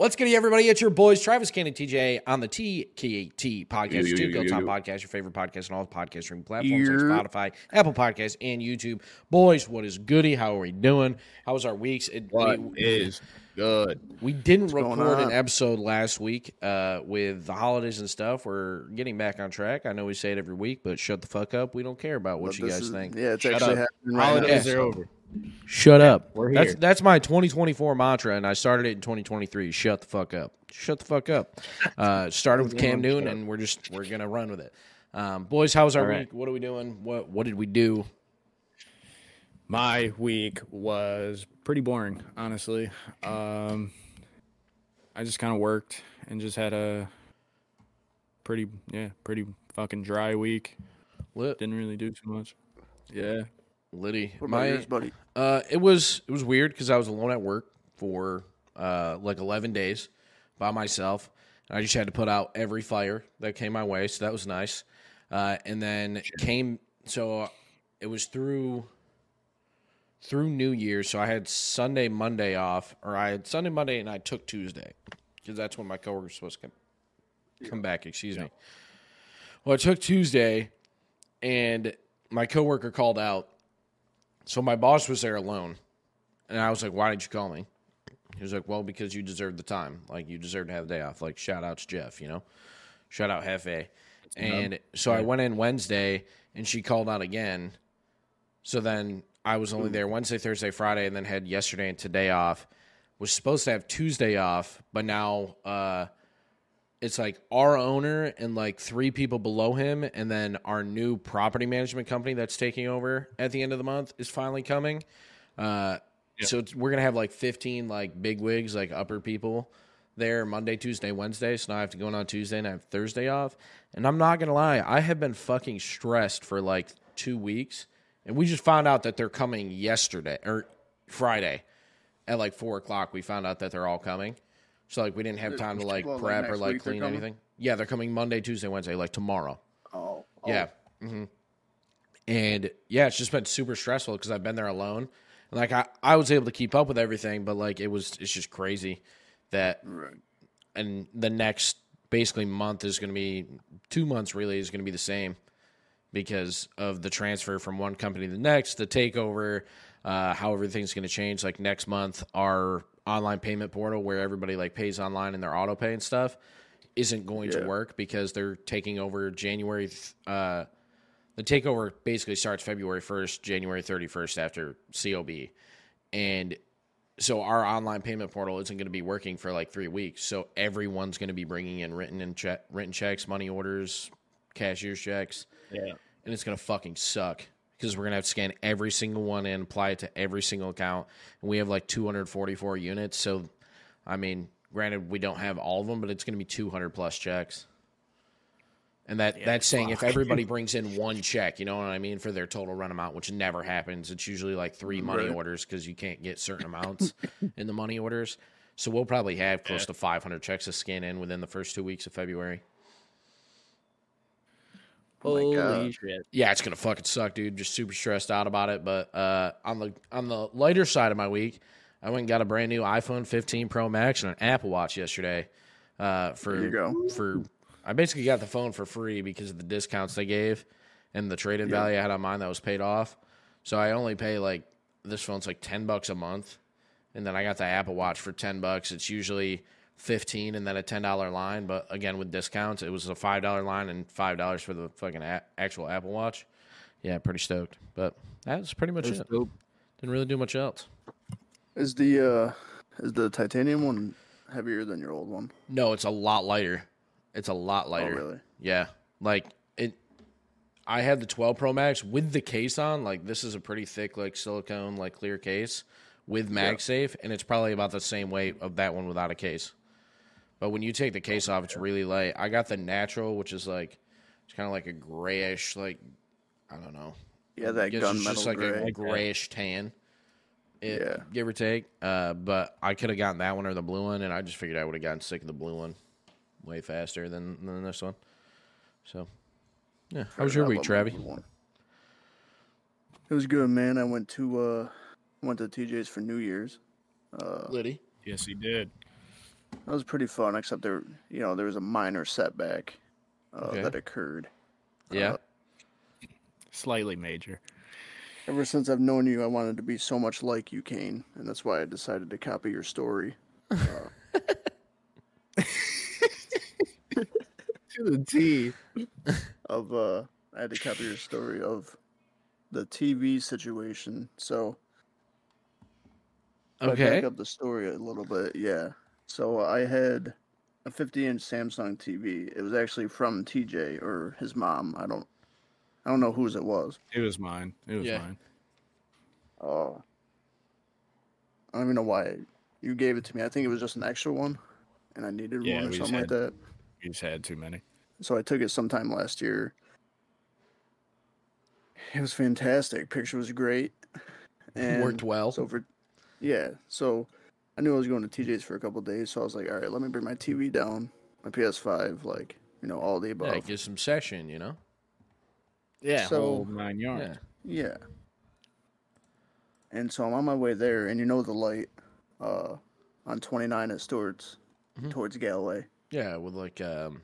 What's good, everybody? It's your boys, Travis and TJ on the TKT podcast, yo, Two yo, Go yo, Time yo. podcast, your favorite podcast on all podcast streaming platforms Yeah. like Spotify, Apple Podcasts, and YouTube. Boys, what is goody? How are we doing? How was our weeks? It, What we, is good? we didn't going record an episode last week uh, with the holidays and stuff. We're getting back on track. I know we say it every week, but shut the fuck up. We don't care about what But you guys is- think. Yeah, it's Shut actually up. happening right. Holidays Yeah. are over. Shut up. We're That's here. that's my 2024 mantra, and I started it in 2023. Shut the fuck up. Shut the fuck up. Uh, started with Cam Newton, and we're just we're gonna run with it. Um, boys, how was our All right. week? What are we doing? What what did we do? My week was pretty boring, honestly. Um, I just kind of worked and just had a pretty, yeah, pretty fucking dry week. Lit, Didn't really do too much. Yeah. Liddy. What about My yours, buddy? uh, it was it was weird because I was alone at work for uh like 11 days by myself. And I just had to put out every fire that came my way, so that was nice. Uh, and then came so it was through through New Year's. So I had Sunday, Monday off, or I had Sunday, Monday, and I took Tuesday because that's when my coworker was supposed to come, come back. Excuse me. Well, I took Tuesday, and my coworker called out. So my boss was there alone, and I was like, "Why did you call me?" He was like, "Well, because you deserve the time. Like you deserve to have the day off. Like shout out to Jeff, you know, shout out Hefe." And so I went in Wednesday, and she called out again. So then I was only there Wednesday, Thursday, Friday, and then had yesterday and today off. Was supposed to have Tuesday off, but now uh, it's like our owner and like three people below him, and then our new property management company that's taking over at the end of the month is finally coming. Uh, So it's, we're gonna have like fifteen like big wigs, like upper people there Monday, Tuesday, Wednesday. So now I have to go in on Tuesday and I have Thursday off. And I'm not gonna lie, I have been fucking stressed for like two weeks, and we just found out that they're coming yesterday or Friday at like four o'clock. We found out that they're all coming. So like we didn't have time to like well, like, prep or like clean anything. Yeah, they're coming Monday, Tuesday, Wednesday, like tomorrow. Oh, oh. Yeah. hmm And yeah, it's just been super stressful because I've been there alone. And like I, I was able to keep up with everything, but like it was it's just crazy that Right. and the next basically month is gonna be two months really is gonna be the same because of the transfer from one company to the next, the takeover, uh, how everything's going to change. Like next month, our online payment portal where everybody like pays online and their auto pay and stuff isn't going to work because they're taking over January. th- Uh, the takeover basically starts February first, January thirty first after COB, and so our online payment portal isn't going to be working for like three weeks. So everyone's going to be bringing in written and che- written checks, money orders, cashier's checks Yeah. and it's gonna fucking suck because we're gonna have to scan every single one and apply it to every single account. And we have like 244 units, so I mean, granted, we don't have all of them, but it's gonna be 200 plus checks. And that that's saying if everybody brings in one check, you know what I mean, for their total run amount, which never happens. It's usually like three money Right. orders because you can't get certain amounts in the money orders. So we'll probably have close to 500 checks to scan in within the first two weeks of February. Oh my Holy shit. yeah, it's gonna fucking suck, dude. Just super stressed out about it. But uh, on the on the lighter side of my week, I went and got a brand new iPhone 15 Pro Max and an Apple Watch yesterday. Uh, for There you go. for I basically got the phone for free because of the discounts they gave and the trade-in value I had on mine that was paid off. So I only pay like this phone's like ten bucks a month, and then I got the Apple Watch for ten bucks. It's usually fifteen and then a ten dollar line, but again with discounts, it was a five dollar line and five dollars for the fucking a- actual Apple Watch. Yeah, pretty stoked. But that's pretty much That's it. dope. Didn't really do much else. Is the uh is the titanium one heavier than your old one? No, it's a lot lighter. It's a lot lighter. Oh, really? Yeah, like it. I had the 12 Pro Max with the case on. Like this is a pretty thick, like silicone, like clear case with MagSafe, and it's probably about the same weight of that one without a case. But when you take the case off, it's really light. I got the natural, which is like it's kind of like a grayish, like I don't know. Yeah, that guess it's gunmetal just like gray. a grayish tan. It, Yeah. give or take. Uh, but I could have gotten that one or the blue one, and I just figured I would have gotten sick of the blue one way faster than than this one. So, yeah. How was your week, love Travi? It was good, man. I went to uh went to TJ's for New Year's. Uh, Liddy. Yes, he did. That was pretty fun. Except there, you know, there was a minor setback uh, Okay. that occurred. Yeah. Uh, Slightly major. Ever since I've known you, I wanted to be so much like you, Kane, and that's why I decided to copy your story. To the T. Of uh, I had to copy your story of the TV situation. So if I Okay. back up the story a little bit. Yeah. So I had a 50-inch Samsung TV. It was actually from TJ or his mom. I don't, I don't know whose it was. It was mine. It was Yeah. mine. Oh. I don't even know why you gave it to me. I think it was just an extra one, and I needed Yeah, one or we just something like that. We just had too many. So I took it sometime last year. It was fantastic. Picture was great. And Worked well. So for yeah, so I knew I was going to TJ's for a couple days, so I was like, all right, let me bring my TV down, my PS5, like you know, all the above. Yeah, get some session, you know? Yeah, So- whole nine yards. Yeah. Yeah. And so I'm on my way there, and you know the light uh, on 29 at Stewart's Mhm. towards Galway. Yeah, with like um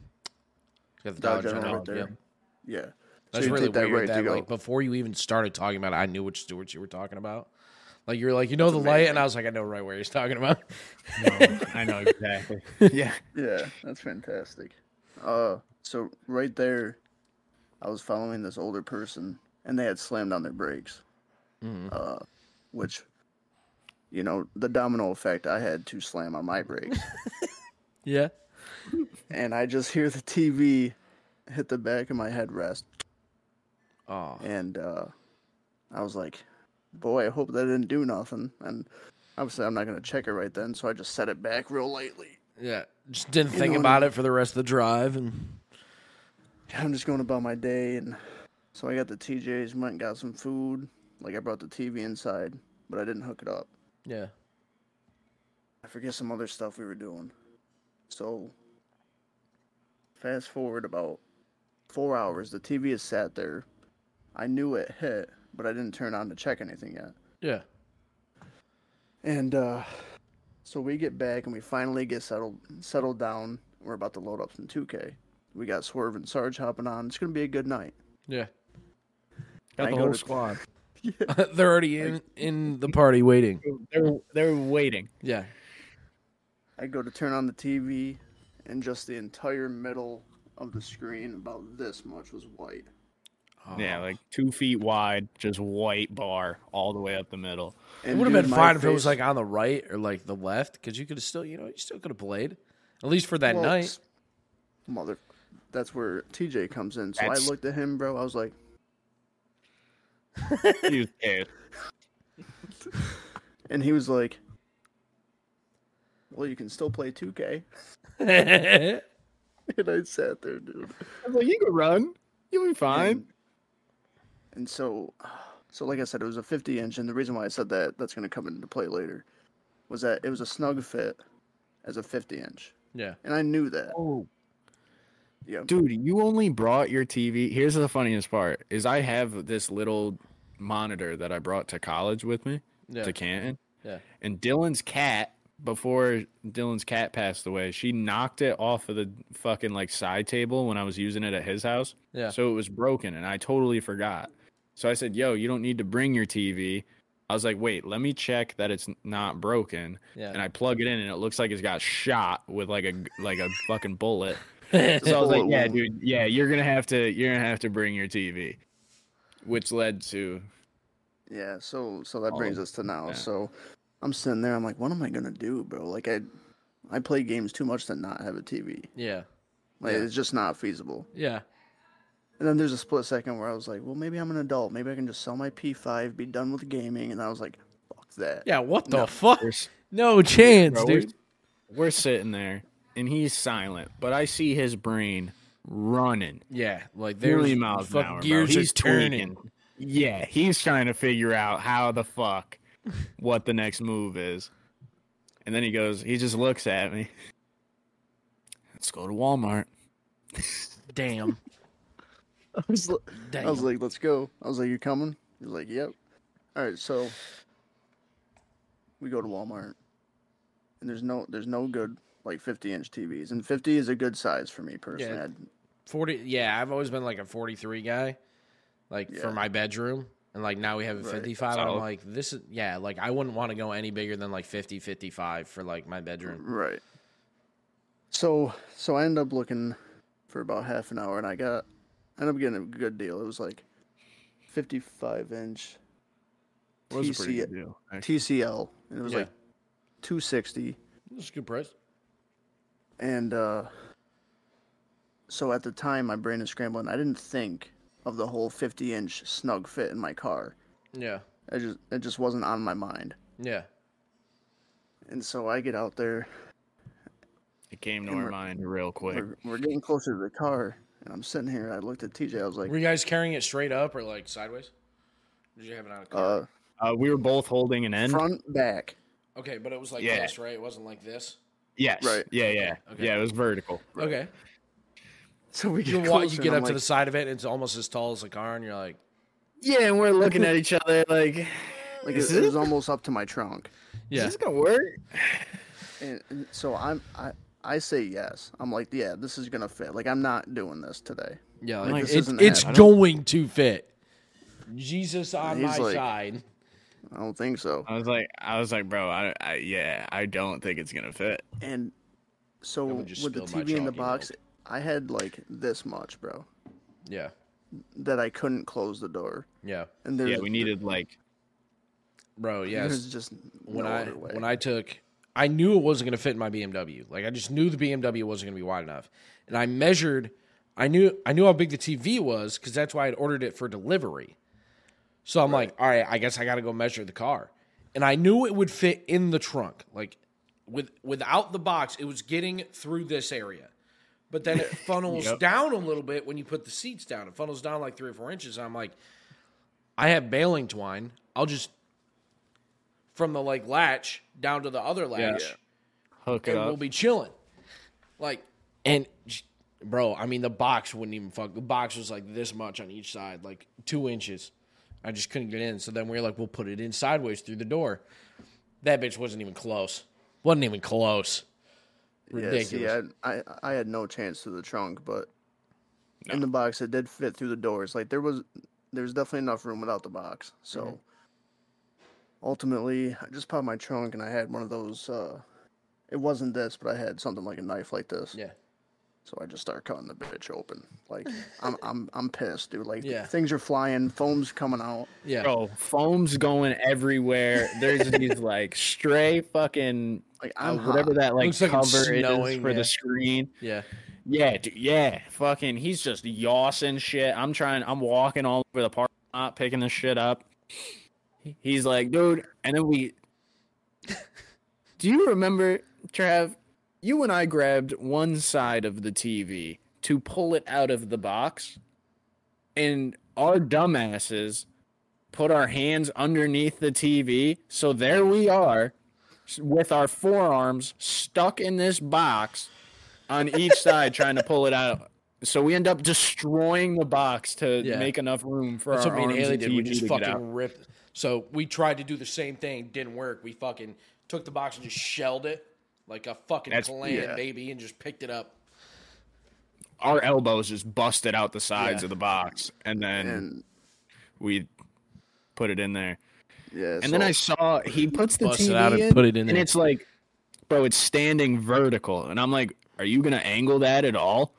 got the Dollar Dollar General General. right there. Yeah. Yeah. That's you really take that weird right to that go. like before you even started talking about it, I knew which Stewart's you were talking about. Like you're like, you know That's the light, and. I was like, I know right where he's talking about. No, I know exactly. yeah. Yeah, that's fantastic. Uh, so right there, I was following this older person, and they had slammed on their brakes. Mhm. Uh, which, you know, the domino effect. I had to slam on my brakes, Yeah. and I just hear the TV hit the back of my headrest, Oh. and uh, I was like, "Boy, I hope that didn't do nothing." And obviously, I'm not gonna check it right then, so I just set it back real lightly. Yeah. Just didn't You think about it for the rest of the drive and I'm just going about my day, and so I got the TJ's, went and got some food. Like I brought the TV inside, but I didn't hook it up. yeah. I forget some other stuff we were doing. So fast forward about four hours, the TV is sat there. I knew it hit, but I didn't turn on to check anything yet. Yeah. And uh, so we get back and we finally get settled settled down. We're about to load up some 2K. We got Swerve and Sarge hopping on. It's gonna be a good night. Yeah. Got I the go whole to- squad. They're already in in the party waiting. They're they're waiting. Yeah. I go to turn on the TV, and just the entire middle of the screen, about this much, was white. Oh, yeah, Oh. like two feet wide, just white bar all the way up the middle. it would have been my fine if it was like on the right or like the left, because you could have still, you know, you still could have played, at least for that Well, night. Mother, that's where TJ comes in. So That's- I looked at him, bro. I was like, He was scared. and he was like, "Well, you can still play 2K." And I sat there, dude. I was like, you can run. You'll be fine. And, and so, so like I said, it was a 50 inch, and the reason why I said that that's going to come into play later was that it was a snug fit as a 50 inch, Yeah. and I knew that. Oh, Yeah, dude, you only brought your TV. Here's the funniest part: is I have this little monitor that I brought to college with me Yeah. to Canton. Yeah. And Dylan's cat, before Dylan's cat passed away, she knocked it off of the fucking like side table when I was using it at his house. Yeah. So it was broken, and I totally forgot. So I said, "Yo, you don't need to bring your TV." I was like, "Wait, let me check that it's not broken." Yeah. And I plug it in, and it looks like it's got shot with like a like a fucking bullet. So I was like, "Yeah, dude, yeah, you're gonna have to you're gonna have to bring your TV," which led to yeah. So, so that brings us to now. yeah. So, I'm sitting there. I'm like, what am I gonna do, bro? Like, I, I play games too much to not have a TV. yeah. Like, Yeah. it's just not feasible. Yeah. And then there's a split second where I was like, well, maybe I'm an adult. Maybe I can just sell my P5, be done with gaming. And I was like, fuck that. Yeah. What the No. fuck? we're, No chance, bro, we're, dude. we're sitting there, and he's silent, but I see his brain running. Yeah. Like there's 30 miles an fuck hour. bro. gears He's are turning. tweaking. Yeah, he's trying to figure out how the fuck what the next move is. And then he goes, he just looks at me. Let's go to Walmart. Damn. I was, Damn. I was like, let's go. I was like, you coming? He's like, yep. All right, so we go to Walmart, and there's no there's no good like 50 inch TVs, and 50 is a good size for me personally. Yeah. 40 yeah i've always been like a 43 guy like for my bedroom and like now we have a Right. 55 and i'm like this is yeah like i wouldn't want to go any bigger than like 50 55 for like my bedroom Right. So so I end up looking for about half an hour, and I got ended up getting a good deal. It was like 55 inch It was a pretty TC good deal. TCL, and it was Yeah. like 260. that's a good price And uh, so at the time, my brain is scrambling. I didn't think of the whole 50 inch snug fit in my car. yeah It just it just wasn't on my mind. yeah And so I get out there. It came to And our mind real quick. We're, we're getting closer to the car, and I'm sitting here. I looked at TJ. I was like, were you guys carrying it straight up or like sideways did you have it on a car uh, Uh, we were both holding an end. front back. okay but it was like Yeah. this right it wasn't like this Yes. Right. Yeah, yeah. Okay. Yeah, it was vertical. okay So we you, get wa- closer, you and get I'm up to like, the side of it and it's almost as tall as the car and you're like Yeah, and we're looking at each other like, like Is it, it it? was almost up to my trunk. is yeah this gonna work? And, and so I'm I I say yes. I'm like, yeah, this is gonna fit. Like I'm not doing this today. yeah Like, like, this it's, isn't it's happening. going to fit jesus on He's my like- side I don't think so. I was like, I was like, bro, I, I yeah, I don't think it's gonna fit. And so with the TV in the chalky box, I had like this much, bro, yeah that I couldn't close the door. yeah And there's yeah, we needed like, bro yes there's just when no I way. when I took I knew it wasn't going to fit in my BMW. Like I just knew the BMW wasn't going to be wide enough. And I measured I knew I knew how big the TV was cuz that's why I'd ordered it for delivery. So I'm like, all right, I guess I got to go measure the car. And I knew it would fit in the trunk. Like with without the box, it was getting through this area. But then it funnels Yep. down a little bit when you put the seats down. It funnels down like 3 or 4 inches. I'm like I have baling twine. I'll just from the like latch down to the other latch, Yeah. hook it and up. we'll be chilling. Like, and bro, I mean, the box wouldn't even fuck. The box was like this much on each side, like two inches. I just couldn't get in. So then we were like, we'll put it in sideways through the door. That bitch wasn't even close. wasn't even close. Ridiculous. Yeah, see, I, I I had no chance to the trunk, but in the box it did fit through the doors. Like there was there's definitely enough room without the box. So Mm-hmm. Ultimately, I just popped my trunk and I had one of those. uh It wasn't this, but I had something like a knife like this. yeah. So I just started cutting the bitch open. Like I'm I'm I'm pissed, dude. Like Yeah. things are flying, foam's coming out. Yeah. Bro, foam's going everywhere. There's these like stray fucking Like uh, I'm whatever that like Looks like it's cover it is snowing, for yeah. the screen. Yeah. Yeah, dude, yeah, fucking, he's just yawsing shit. I'm trying, I'm walking all over the parking lot, picking this shit up. He's like, dude, and then we. Do you remember, Trav? You and I grabbed one side of the TV to pull it out of the box, and our dumbasses put our hands underneath the TV. So there we are with our forearms stuck in this box on each side trying to pull it out. So we end up destroying the box to Yeah. make enough room for That's our what me and arms Haley and did. We just to get out. fucking ripped. So we tried to do the same thing. Didn't work. We fucking took the box and just shelled it like a fucking That's- clan yeah. baby and just picked it up. Our elbows just busted out the sides Yeah. of the box, and then and we put it in there. yeah. And then I saw he puts the Bust TV out and in, put it in and there. it's like, bro, it's standing vertical, and I'm like, are you gonna angle that at all?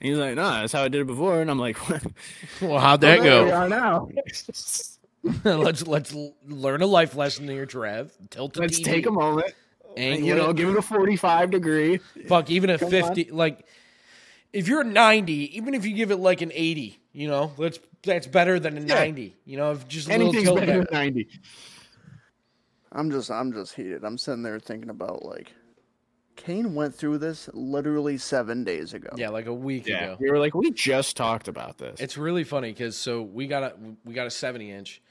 And he's like, no, that's how I did it before, and I'm like, what? Well, how'd that There we go? are now. let's let's learn a life lesson here, Trev. Tilt the Let's TV, take a moment. angle You know, it. give it a 45 degree. Fuck, even a Come on. fifty. Like, if you're a ninety, even if you give it like an eighty, you know, that's that's better than a ninety. You know, if just a little Anything's tilt better than 90. I'm just I'm just heated. I'm sitting there thinking about like Kane went through this literally seven days ago. Yeah, like a week Yeah, ago. we were like, we just talked about this. It's really funny because so we got a we got a seventy inch,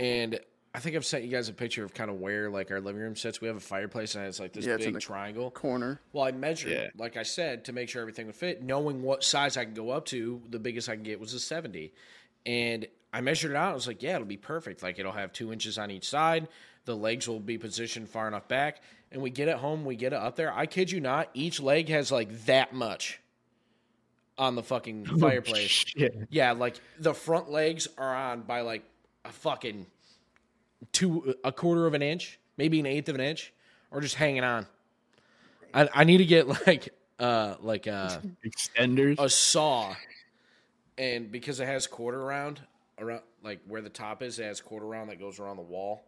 and I think I've sent you guys a picture of kind of where like our living room sits. We have a fireplace and it's like this Yeah, it's in big the triangle. Corner. Well, I measured, Yeah. like I said, to make sure everything would fit. Knowing what size I can go up to, the biggest I can get was a 70. And I measured it out. I was like, yeah, it'll be perfect. Like it'll have two inches on each side. The legs will be positioned far enough back. And we get it home. We get it up there. I kid you not. Each leg has like that much on the fucking oh, fireplace. Shit. Yeah, like the front legs are on by like a fucking two, a quarter of an inch, maybe an eighth of an inch, or just hanging on. I, I need to get like uh like a Extenders. a saw, and because it has quarter round around like where the top is, it has quarter round that goes around the wall.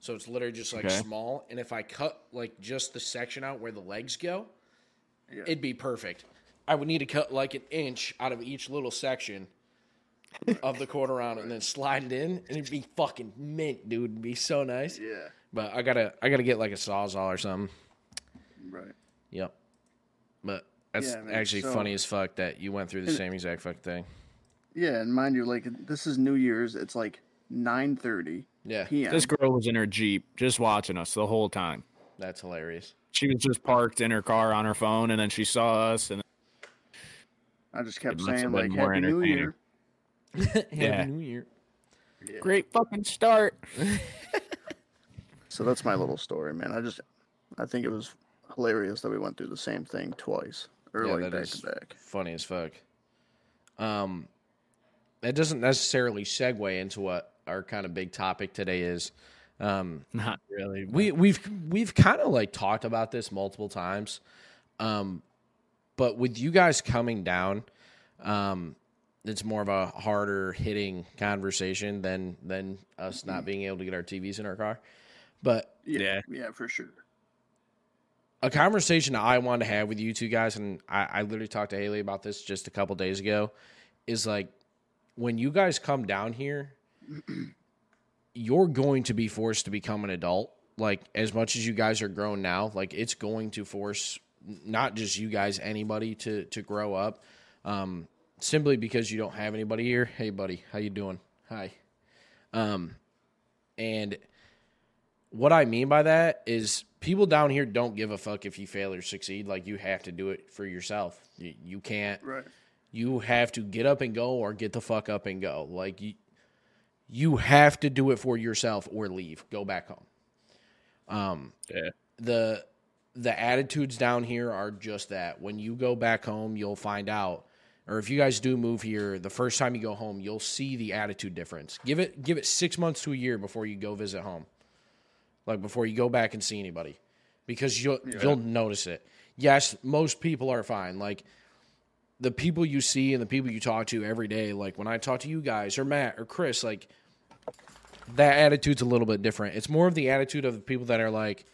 So it's literally just like Okay. small. And if I cut like just the section out where the legs go, Yeah. it'd be perfect. I would need to cut like an inch out of each little section of the quarter round and then slide it in, and it'd be fucking mint, dude. It'd be so nice. Yeah. But I gotta, I gotta get like a sawzall or something. Right. Yep. But that's Yeah, man, actually so- funny as fuck that you went through the same exact fucking thing. Yeah, and mind you, like this is New Year's. It's like 9:30 Yeah, p.m. This girl was in her Jeep just watching us the whole time. that's hilarious. She was just parked in her car on her phone, and then she saw us, and I just kept It must have saying been like more Happy New entertaining. Year. Yeah. Happy New Year. great fucking start. So that's my little story, man. I just I think it was hilarious that we went through the same thing twice or Yeah, like that back is to back. funny as fuck. Um, that doesn't necessarily segue into what our kind of big topic today is. Um, Not really. but- we we've we've kind of like talked about this multiple times um but with you guys coming down um it's more of a harder hitting conversation than than us not being able to get our TVs in our car but Yeah. Yeah, for sure. a conversation I wanted to have with you two guys, and I, I literally talked to Haley about this just a couple days ago, is like when you guys come down here, you're going to be forced to become an adult. Like as much as you guys are grown now, like it's going to force not just you guys, anybody to to grow up. Um, simply because you don't have anybody here. Hey, buddy, how you doing? Hi. Um, and what I mean by that is people down here don't give a fuck if you fail or succeed. Like you have to do it for yourself. You, you can't. Right. You have to get up and go or get the fuck up and go. Like you, you have to do it for yourself or leave. Go back home. Um, Yeah. the the attitudes down here are just that. When you go back home, you'll find out. Or if you guys do move here, the first time you go home, you'll see the attitude difference. Give it give it six months to a year before you go visit home, like before you go back and see anybody, because you'll you'll notice it. Yes, most people are fine. Like the people you see and the people you talk to every day. Like when I talk to you guys or Matt or Chris, like that attitude's a little bit different. It's more of the attitude of the people that are like,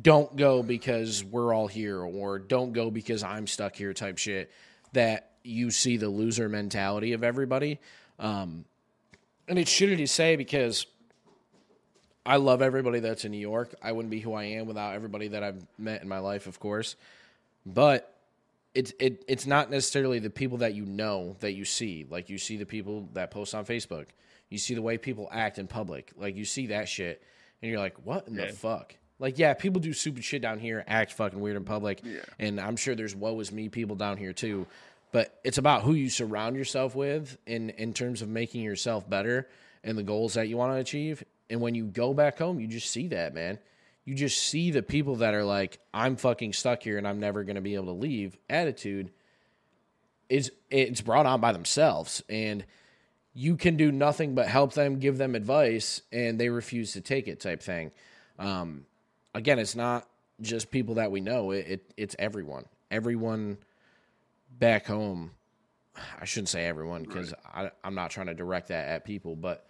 don't go because we're all here or don't go because I'm stuck here type shit that you see the loser mentality of everybody. Um, and it's shitty to say because I love everybody that's in New York. I wouldn't be who I am without everybody that I've met in my life, of course. But it's it it's not necessarily the people that you know that you see. Like you see the people that post on Facebook. You see the way people act in public. Like you see that shit and you're like, what in the fuck? Like, yeah, people do stupid shit down here, act fucking weird in public. yeah. And I'm sure there's woe is me people down here too. But it's about who you surround yourself with in in terms of making yourself better and the goals that you want to achieve. And when you go back home, you just see that, man. You just see the people that are like, I'm fucking stuck here and I'm never gonna be able to leave attitude is it's brought on by themselves and you can do nothing but help them give them advice and they refuse to take it type thing um, again it's not just people that we know it, it it's everyone everyone back home i shouldn't say everyone because i'm not trying to direct that at people but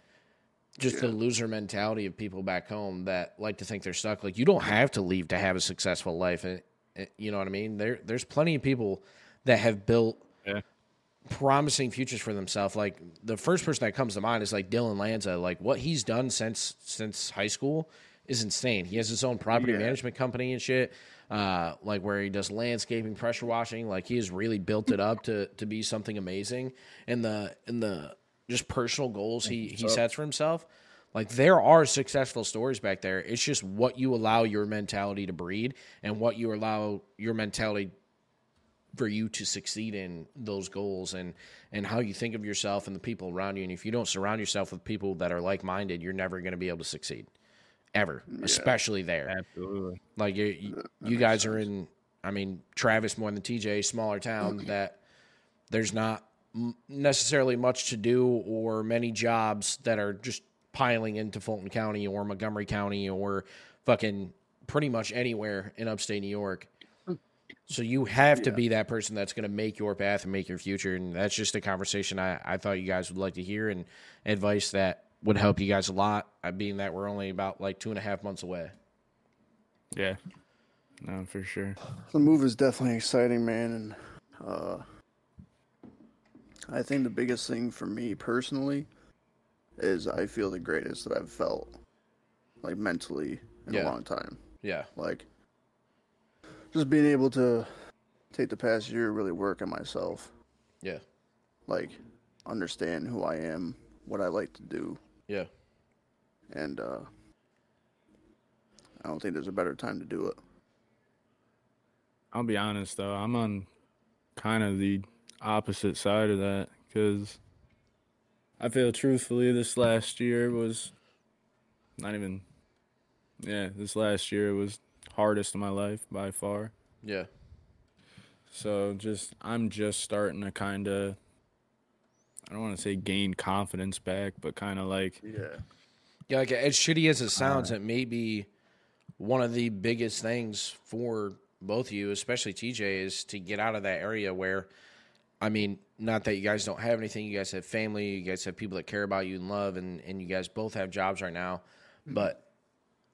just the loser mentality of people back home that like to think they're stuck like you don't have to leave to have a successful life and and- you know what i mean there there's plenty of people that have built Yeah. promising futures for themselves. Like the first person that comes to mind is like Dylan Lanza. Like what he's done since since high school is insane. He has his own property Yeah. management company and shit. Uh, like where he does landscaping, pressure washing. Like he has really built it up to to be something amazing. And the and the just personal goals he he sets for himself. Like there are successful stories back there. It's just what you allow your mentality to breed and what you allow your mentality for you to succeed in those goals and and how you think of yourself and the people around you and if you don't surround yourself with people that are like-minded you're never going to be able to succeed ever especially there Absolutely. like you, you, you guys are in. I mean, Travis more than TJ, smaller town that there's not necessarily much to do or many jobs that are just piling into Fulton County or Montgomery County or fucking pretty much anywhere in upstate New York. So you have to be that person that's going to make your path and make your future, and that's just a conversation I, I thought you guys would like to hear and advice that would help you guys a lot. uh, Being that we're only about like two and a half months away. Yeah. No, for sure. The move is definitely exciting, man, and uh, I think the biggest thing for me personally is I feel the greatest that I've felt, like mentally, in Yeah. a long time. Yeah, Like, just being able to take the past year really work on myself, yeah, like understand who I am, what I like to do, yeah. and uh, I don't think there's a better time to do it. I'll be honest though, I'm on kind of the opposite side of that because I feel truthfully this last year was not even yeah, this last year was hardest of my life by far. Yeah. So just I'm just starting to kind of I don't want to say gain confidence back, but kind of like Yeah. Yeah, like as shitty as it sounds, uh. it may be one of the biggest things for both of you, especially TJ, is to get out of that area where, I mean, not that you guys don't have anything, you guys have family, you guys have people that care about you and love, and, and you guys both have jobs right now, mm-hmm. but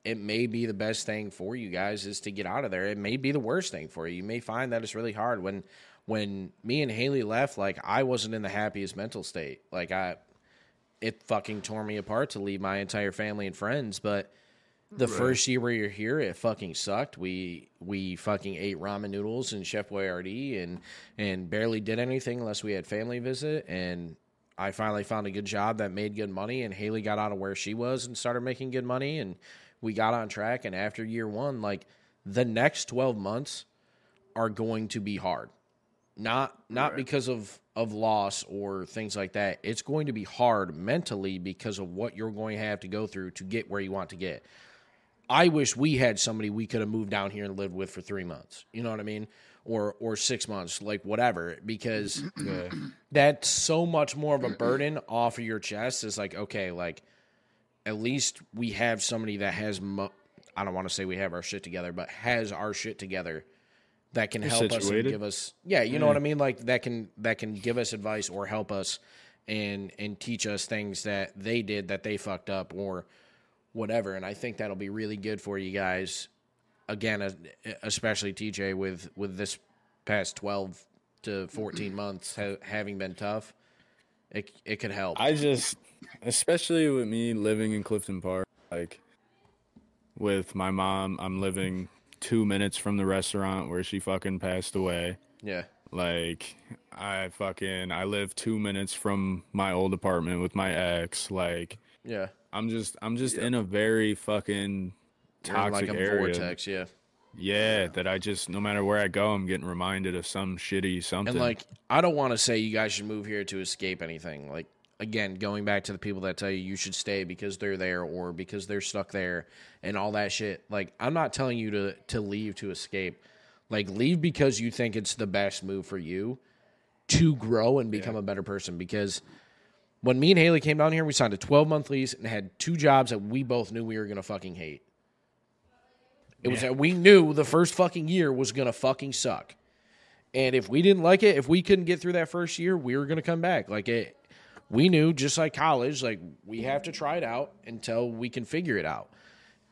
it may be the best thing for you guys is to get out of there. It may be the worst thing for you. You may find that it's really hard. When when me and Haley left, like I wasn't in the happiest mental state. Like I it fucking tore me apart to leave my entire family and friends. But the first year where you're here, it fucking sucked. We we fucking ate ramen noodles and Chef Boyardee and and barely did anything unless we had family visit. And I finally found a good job that made good money. And Haley got out of where she was and started making good money. And we got on track. And after year one, like the next twelve months are going to be hard not not because of of loss or things like that. It's going to be hard mentally because of what you're going to have to go through to get where you want to get. I wish we had somebody we could have moved down here and lived with for 3 months. You know what i mean? Or or 6 months like whatever. Because that's so much more of a burden off of your chest. It's like okay like at least we have somebody that has mo- i don't want to say we have our shit together but has our shit together that can help us and give us yeah you know what i mean? Like that can that can give us advice or help us and and teach us things that they did that they fucked up or whatever. And i think that'll be really good for you guys again especially tj with with this past 12 to 14 months ha- having been tough it it could help. I just, especially with me living in Clifton Park, like with my mom, I'm living two minutes from the restaurant where she fucking passed away. yeah Like, I fucking, I live two minutes from my old apartment with my ex. Like, yeah I'm just, I'm just in a very fucking toxic like area. vortex yeah Yeah, that I just, no matter where I go, I'm getting reminded of some shitty something. And like, I don't want to say you guys should move here to escape anything. Like, again, going back to the people that tell you you should stay because they're there or because they're stuck there and all that shit. Like, I'm not telling you to to leave to escape. Like, leave because you think it's the best move for you to grow and become a better person. Because when me and Haley came down here, we signed a 12 month lease and had two jobs that we both knew we were gonna fucking hate. It was that we knew the first fucking year was gonna fucking suck. And if we didn't like it, if we couldn't get through that first year, we were going to come back. Like it, we knew just like college, like we have to try it out until we can figure it out.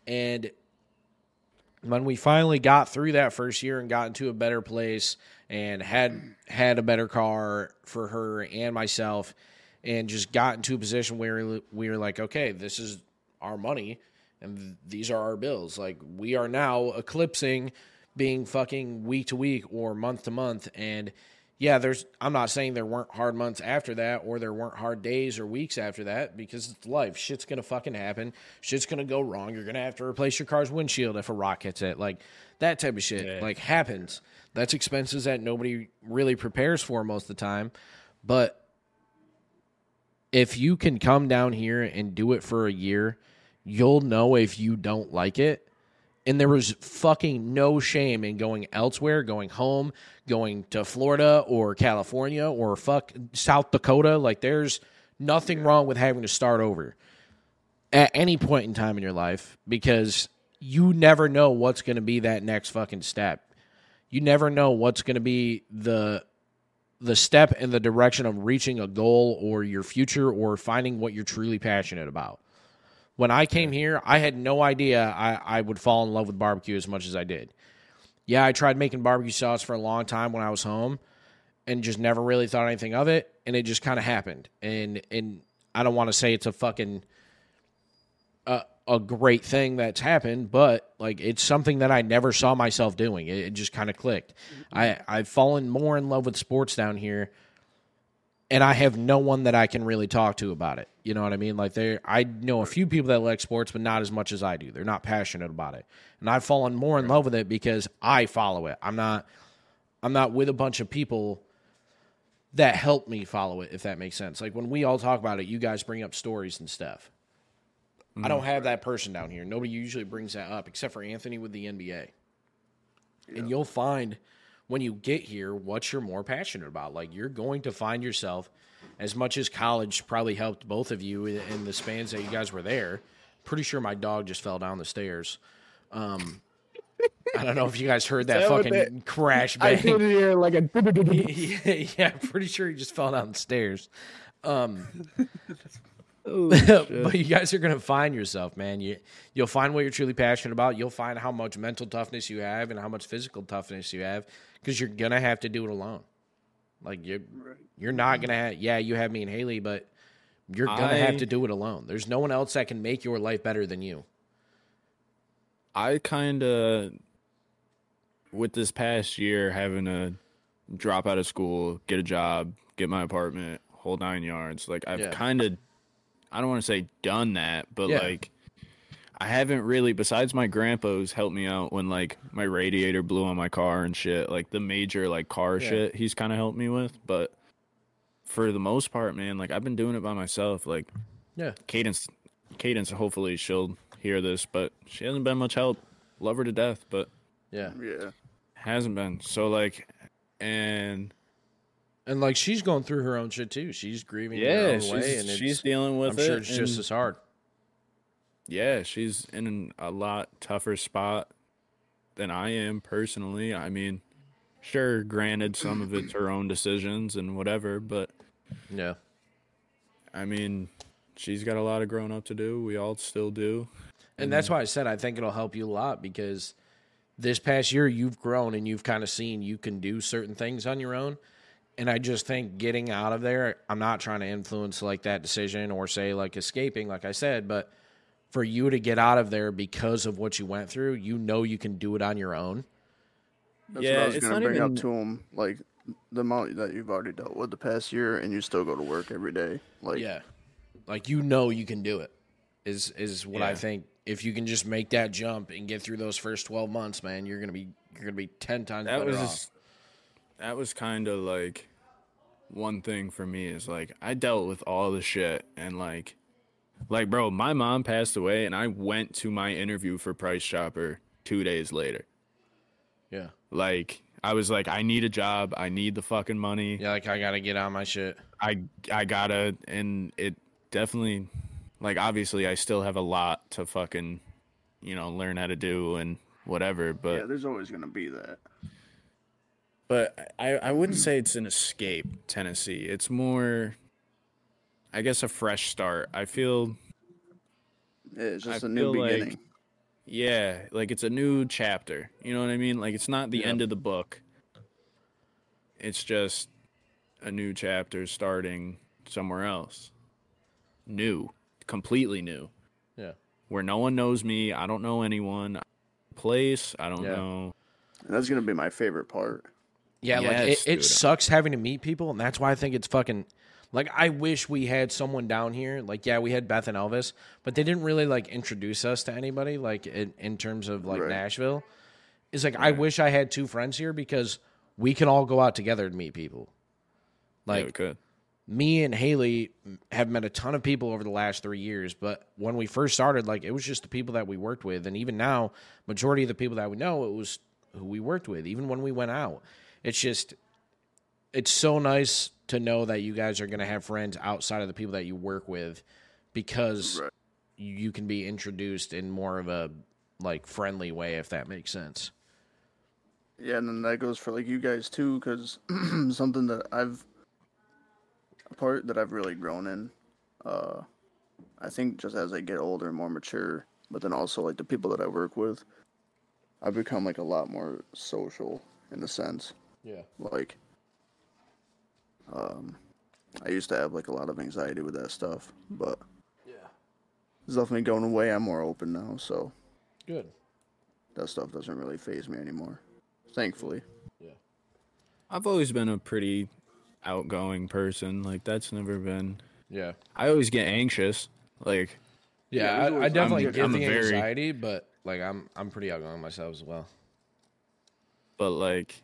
And when we finally got through that first year and got into a better place and had had a better car for her and myself and just got into a position where we were like, okay, this is our money and these are our bills. Like we are now eclipsing being fucking week to week or month to month and yeah, there's I'm not saying there weren't hard months after that or there weren't hard days or weeks after that because it's life. Shit's going to fucking happen. Shit's going to go wrong. You're going to have to replace your car's windshield if a rock hits it. Like that type of shit Yeah. like happens. That's expenses that nobody really prepares for most of the time. But if you can come down here and do it for a year, you'll know if you don't like it. And there was fucking no shame in going elsewhere, going home, going to Florida or California or fuck South Dakota. Like there's nothing wrong with having to start over at any point in time in your life because you never know what's going to be that next fucking step. You never know what's going to be the the step in the direction of reaching a goal or your future or finding what you're truly passionate about. When I came here, I had no idea I, I would fall in love with barbecue as much as I did. Yeah, I tried making barbecue sauce for a long time when I was home and just never really thought anything of it. And it just kind of happened. And and I don't want to say it's a fucking uh, a great thing that's happened, but like it's something that I never saw myself doing. It, it just kind of clicked. I I've fallen more in love with sports down here, and I have no one that I can really talk to about it. You know what I mean? Like there, I know a few people that like sports, but not as much as I do. They're not passionate about it, and I've fallen more in love with it because I follow it. I'm not. I'm not with a bunch of people that help me follow it. If that makes sense. Like when we all talk about it, you guys bring up stories and stuff. I don't mm-hmm. have that person down here. Nobody usually brings that up except for Anthony with the NBA. And you'll find when you get here what you're more passionate about. Like you're going to find yourself as much as college probably helped both of you in the spans that you guys were there. Pretty sure my dog just fell down the stairs. Um, I don't know if you guys heard that, that fucking that- crash I bang. did hear like a. yeah, yeah, pretty sure he just fell down the stairs. Um, But you guys are gonna find yourself, man. You you'll find what you're truly passionate about. You'll find how much mental toughness you have and how much physical toughness you have because you're gonna have to do it alone. Like you're you're not gonna have. Yeah, you have me and Haley, but you're gonna I- have to do it alone. There's no one else that can make your life better than you. I kind of, with this past year, having to drop out of school, get a job, get my apartment, whole nine yards. Like I've Yeah. kind of, I don't want to say done that, but Yeah. like I haven't really. Besides my grandpa's helped me out when like my radiator blew on my car and shit. Like the major like car Yeah. shit, he's kind of helped me with. But for the most part, man, like I've been doing it by myself. Like Yeah, Cadence, Cadence. Hopefully she'll hear this, but she hasn't been much help. Love her to death, but yeah, Yeah. hasn't been. So like, and and like she's going through her own shit too. She's grieving yeah, own she's, way, and she's dealing with I'm it. sure it's just as hard. yeah, she's in a lot tougher spot than I am personally. I mean, sure, granted, some of it's her own decisions and whatever, but Yeah. I mean, she's got a lot of growing up to do. We all still do. And that's why I said I think it'll help you a lot because this past year you've grown and you've kind of seen you can do certain things on your own. And I just think getting out of there, I'm not trying to influence like that decision or say like escaping, like I said, but for you to get out of there because of what you went through, you know you can do it on your own. That's Yeah, what I was it's gonna not bring even- up to him. Like the amount that you've already dealt with the past year, and you still go to work every day. Like, Yeah. Like you know you can do it. Is is what I think. If you can just make that jump and get through those first 12 months, man, you're going to be you're going to be 10 times that better was off. Just, that was kind of like one thing for me is like I dealt with all the shit and like like bro, my mom passed away and I went to my interview for Price Chopper 2 days later. yeah. Like I was like I need a job, I need the fucking money. Yeah, like I got to get on my shit. I I got to and it definitely like obviously I still have a lot to fucking you know learn how to do and whatever, but yeah, there's always gonna be that. But I, I wouldn't say it's an escape tennessee. It's more i guess a fresh start. I feel it's just I a new feel like- beginning. yeah like it's a new chapter. You know what i mean? Like it's not the Yeah. end of the book. It's just a new chapter starting somewhere else. New. Completely new. Yeah. where no one knows me. I don't know anyone. Place. I don't Yeah. know And that's gonna be my favorite part. Yeah, like it, it sucks having to meet people, and that's why I think it's fucking. Like I wish we had someone down here. Like yeah, we had Beth and Elvis, but they didn't really like introduce us to anybody. Like in, in terms of like Right. Nashville, it's like I wish I had two friends here because we can all go out together and meet people. yeah, Like we could. me and Haley have met a ton of people over the last three years, but when we first started, like it was just the people that we worked with, and even now, majority of the people that we know, it was who we worked with. Even when we went out, it's just, it's so nice to know that you guys are gonna have friends outside of the people that you work with, because Right. you can be introduced in more of a like friendly way, if that makes sense. Yeah, and then that goes for like you guys too, because something that I've a part that I've really grown in. Uh, I think just as I get older and more mature, but then also like the people that I work with, I've become like a lot more social in a sense. Yeah. Like, um, I used to have like a lot of anxiety with that stuff, but Yeah. it's definitely going away. I'm more open now, so Good. that stuff doesn't really faze me anymore. Thankfully. Yeah. I've always been a pretty outgoing person. Like that's never been. Yeah. I always get anxious. Like Yeah, Yeah, I, I definitely I'm- get I'm the a very- anxiety, but like I'm I'm pretty outgoing myself as well. but like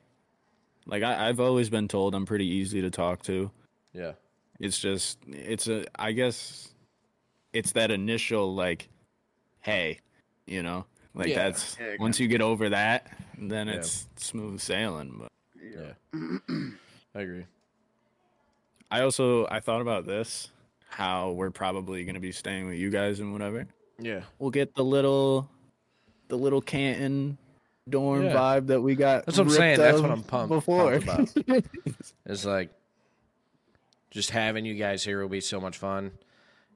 like I, I've always been told I'm pretty easy to talk to. Yeah. It's just it's a I guess it's that initial like hey, you know? Like Yeah. that's Yeah, once you get over that, then Yeah. it's smooth sailing. But Yeah. I agree. I also I thought about this, how we're probably gonna be staying with you guys and whatever. Yeah. We'll get the little the little Canton dorm Yeah. vibe that we got. That's what I'm saying. That's what I'm pumped, before. pumped about. It's like just having you guys here will be so much fun.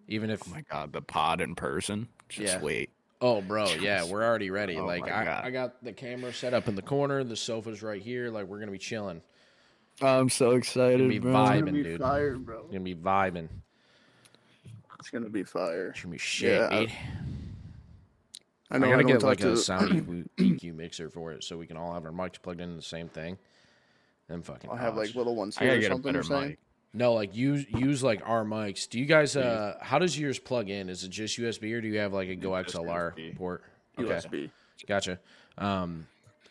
Even if oh my god, the pod in person. Just Yeah. wait. Oh, bro, yeah, we're already ready. Oh like I, I got the camera set up in the corner, the sofa's right here. Like we're gonna be chilling. I'm so excited, Gonna be bro. vibing, It's gonna be dude. fire, bro. We're gonna be vibing. It's gonna be fire. It's gonna be shit, Yeah, I- dude. I I, know I, gotta don't get talk like to a sound EQ, EQ mixer for it, so we can all have our mics plugged into the same thing. And fucking. I'll have like little ones I here gotta or get a something. better mic. No, like use use like our mics. Do you guys? uh How does yours plug in? Is it just USB or do you have like a Go XLR port? Okay, USB. gotcha. Um,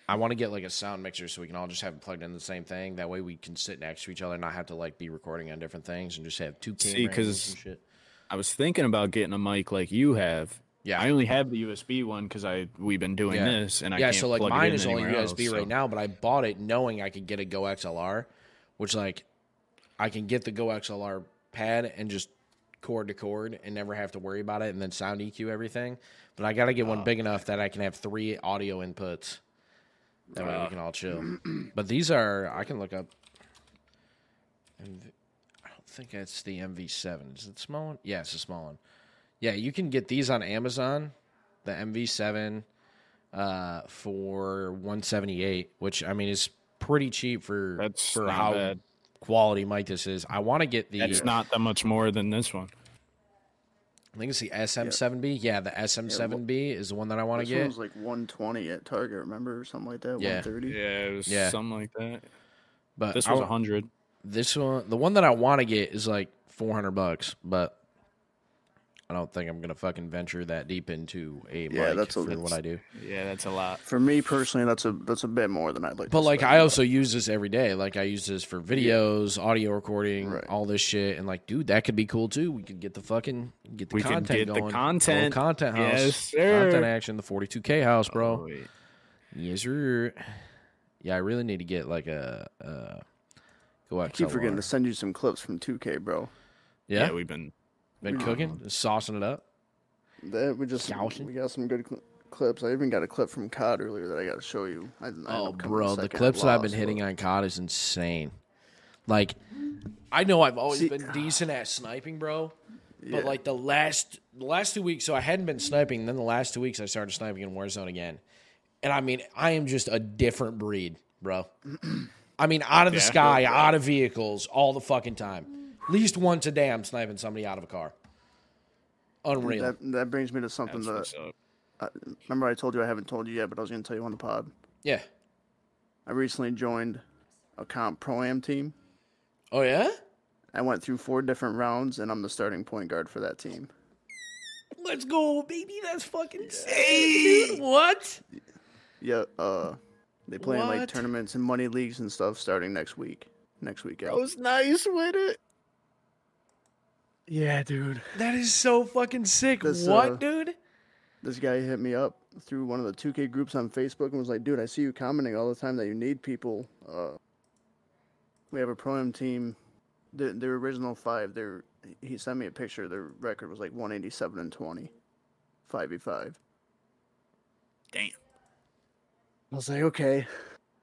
I want to get like a sound mixer so we can all just have it plugged in the same thing. That way we can sit next to each other, and not have to like be recording on different things, and just have two cameras See, and 'cause- some shit. I was thinking about getting a mic like you have. Yeah. I only have the USB one because I we've been doing Yeah. this, and I yeah, so like mine is only USB else, right so- now, but I bought it knowing I could get a Go XLR, which like I can get the Go XLR pad and just cord to cord and never have to worry about it and then sound EQ everything. But I got to get Oh, one big enough that I can have three audio inputs. That way we Ah. can all chill. but these are I can look up. I don't think it's the MV7. Is it the small one? Yeah, it's a small one. Yeah, you can get these on Amazon. The MV7 uh, for 178, which I mean is pretty cheap for That's for how bad. quality mic this is. I want to get the It's not that much more than this one. I think it's the SM7B. Yeah, the SM7B is the one that I want to This one get. was like 120 at Target, remember, or something like that. Yeah. 130. Yeah, it was Yeah. something like that. But This was wa- a hundred. this one, the one that I want to get is like 400 bucks, but I don't think I'm gonna fucking venture that deep into a Yeah, mic that's a- for what I do. Yeah, that's a lot. For me personally, that's a that's a bit more than I'd like. But to like spend, I but- also use this every day. Like I use this for videos, audio recording, Right. all this shit. And like, dude, that could be cool too. We could get the fucking get the We could content get the going. content. Little content house. Yes, sir. Content action. The 42k house, bro. Oh. Yes, sir. Yeah, I really need to get like a uh, go I keep XLR. forgetting to send you some clips from 2K, bro. Yeah, yeah, we've been. Been mm-hmm. cooking, just saucing it up. That we just Scouting? we got some good cl- clips. I even got a clip from COD earlier that I got to show you. I, I Oh, bro, the clips that I've been hitting on COD is insane. Like, I know I've always See- been decent at sniping, bro. Yeah. But like the last the last two weeks, so I hadn't been sniping. Then the last two weeks, I started sniping in Warzone again, and I mean, I am just a different breed, bro. I mean, out of the Yeah. sky, out of vehicles, all the fucking time. At least once a day, I'm sniping somebody out of a car. Unreal. that that brings me to something That's that what's up. uh, remember I told you I haven't told you yet, but I was going to tell you on the pod. yeah. I recently joined a comp pro am team. Oh yeah. I went through four different rounds, and I'm the starting point guard for that team. Let's go, baby. That's fucking insane, dude. What? Yeah, uh, They play in like tournaments and money leagues and stuff starting next week. Next week. weekend. Bro's nice with it. Yeah, dude. That is so fucking sick. This, what, uh, dude? This guy hit me up through one of the 2K groups on Facebook and was like, "Dude, I see you commenting all the time that you need people. Uh, we have a pro am team. The their original five. Their he sent me a picture. Their record was like 187 and 20, five v five. Damn. I was like, okay.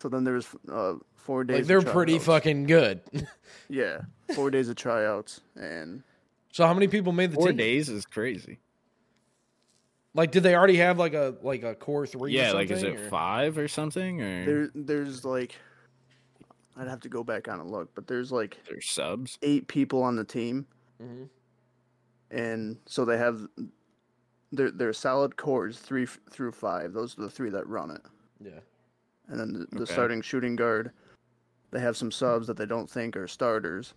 So then there was uh, four days. Like of they're pretty fucking good. Yeah, four days of tryouts, and so how many people made the Four team? days is crazy. Like, did they already have like a like a core three? or Yeah, like is something, it or- five or something? Or there there's like, I'd have to go back on and look, but there's like there's subs? eight people on the team, Mhm. and so they have their their solid cores three through five. Those are the three that run it, Yeah. and then the, the Okay. starting shooting guard. They have some subs that they don't think are starters.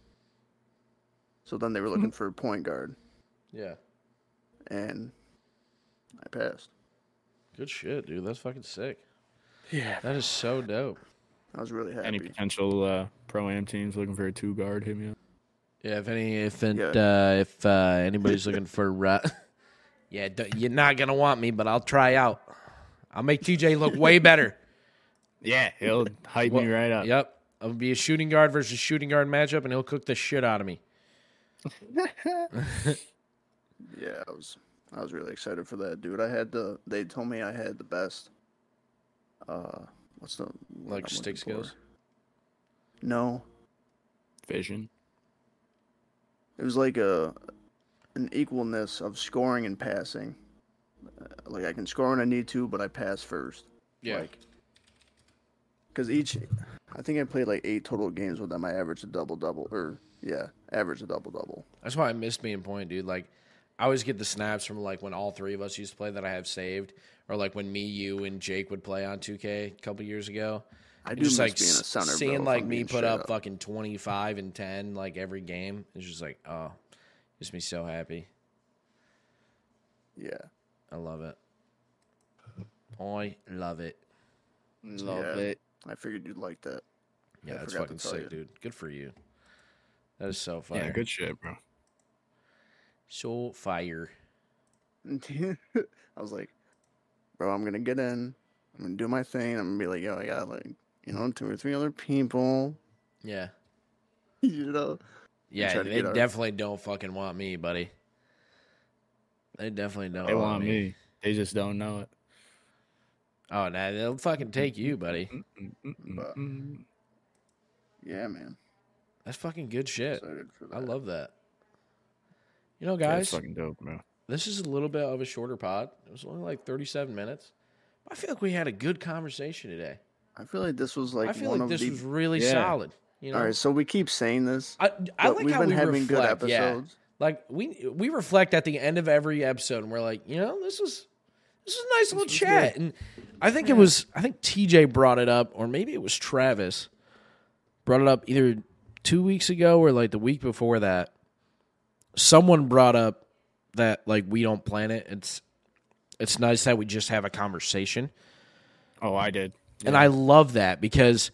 So then they were looking for a point guard, Yeah. and I passed. Good shit, dude. That's fucking sick. Yeah, That is so dope. I was really happy. Any potential uh, pro am teams looking for a two guard? Hit me up. Yeah, if any, if it, Yeah. uh, if uh, anybody's looking for, uh, yeah, d- you're not gonna want me, but I'll try out. I'll make TJ look way better. Yeah, he'll hype Well, me right up. Yep, it'll be a shooting guard versus shooting guard matchup, and he'll cook the shit out of me. Yeah, I was I was really excited for that, dude. I had the they told me I had the best uh what's the Like stick looking for? skills. No. Vision. It was like a an equalness of scoring and passing. Uh, Like I can score when I need to, but I pass first. Yeah, Like cuz each I think I played like 8 total games with them. I averaged a double double or yeah, average a double double. that's why I missed being point, dude. Like, I always get the snaps from like when all three of us used to play that I have saved, or like when me, you, and Jake would play on 2K a couple years ago. I do just miss like being a s- center. seeing if like me put straight up fucking 25 and 10 like every game. It's just like, oh, makes me so happy. Yeah. I love it. I love it. Love Yeah. it. I figured you'd like that. Yeah, I that's fucking tell sick, you. dude. Good for you. That is so fire. Yeah, good shit, bro. So fire. I was like, bro, I'm gonna get in. I'm gonna do my thing. I'm gonna be like, yo, I got like, you know, two or three other people. Yeah. you know, Yeah, they get our- definitely don't fucking want me, buddy. They definitely don't They want me. They just don't know it. Oh, nah, they'll fucking take you, buddy. But- yeah, man. That's fucking good shit. I love that. You know, That's guys, fucking dope, bro. this is a little bit of a shorter pod. It was only like 37 minutes. I feel like we had a good conversation today. I feel like this was like I feel like this the. was really Yeah. solid. You know, All right, so we keep saying this. I, I like we've how been we having reflect. good Yeah, like we we reflect at the end of every episode, and we're like, you know, this was this was a nice little was chat. And I think it was I think TJ brought it up, or maybe it was Travis brought it up either two weeks ago or like the week before that. Someone brought up that like we don't plan it. It's it's nice that we just have a conversation. Oh, I did. And I love that because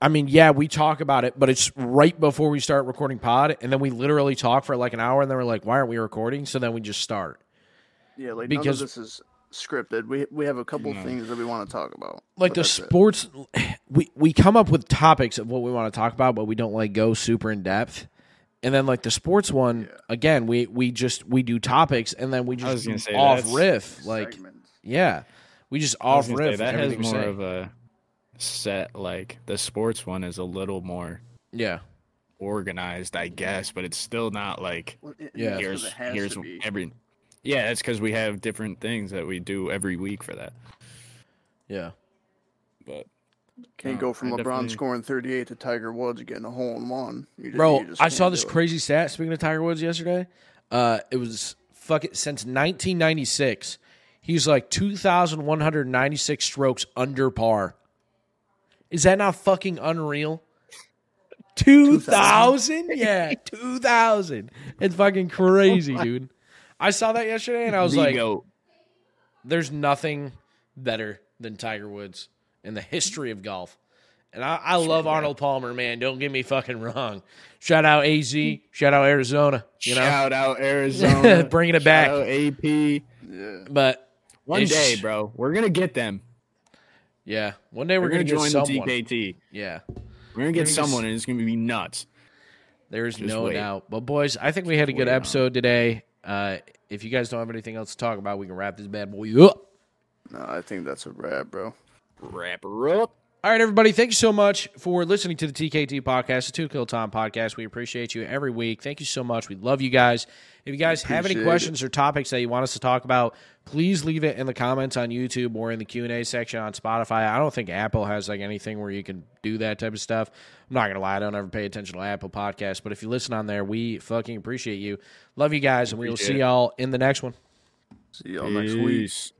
I mean, yeah, we talk about it, but it's right before we start recording pod, and then we literally talk for like an hour, and then we're like, "Why aren't we recording?" So then we just start. Yeah, like Because- none of this is scripted. We we have a couple No. things that we want to talk about. Like the that's it. sports, we we come up with topics of what we want to talk about, but we don't like go super in depth. And then like the sports one, Yeah. again, we we just we do topics, and then we just gonna say, off riff, like Segments. yeah, we just off gonna say, riff. that has more say. of a set. Like the sports one is a little more yeah, organized, I guess, but it's still not like Well, it- Yeah. here's here's every. Yeah, it's because we have different things that we do every week for that. yeah. But Can't No, go from I LeBron definitely- scoring 38 to Tiger Woods getting a hole in one. You ju- Bro, you just I saw this it. crazy stat. Speaking of Tiger Woods yesterday, uh, it was fuck it since 1996. He's like 2,196 strokes under par. Is that not fucking unreal? 2,000? Yeah, 2,000. It's fucking crazy, dude. I saw that yesterday and I was The like, goat. there's nothing better than Tiger Woods in the history of golf. And I, I love Arnold Palmer, man. Don't get me fucking wrong. Shout out AZ. Shout out Arizona. You know, Shout out Arizona. Bringing it Shout back. out AP. But One It's- day, bro, we're gonna get them. yeah, one day we're, We're, gonna, gonna, get join someone. the TKT. Yeah, We're gonna get someone, and it's gonna be nuts. there's Just no wait. doubt. But boys, I think we had a good wait on episode today. Uh, if you guys don't have anything else to talk about, we can wrap this bad boy up. No, I think that's a wrap, bro. Wrap her up. All right, everybody. Thank you so much for listening to the TKT podcast, the To Kill Time podcast. We appreciate you every week. Thank you so much. We love you guys. If you guys have any Appreciate questions or topics that you want us to talk about, please leave it in the comments on YouTube or in the Q and A section on Spotify. I don't think Apple has like anything where you can do that type of stuff. I'm not gonna lie, I don't ever pay attention to Apple Podcasts, but if you listen on there, we fucking appreciate you. Love you guys, and we will see y'all in the next one. See y'all next week. Peace.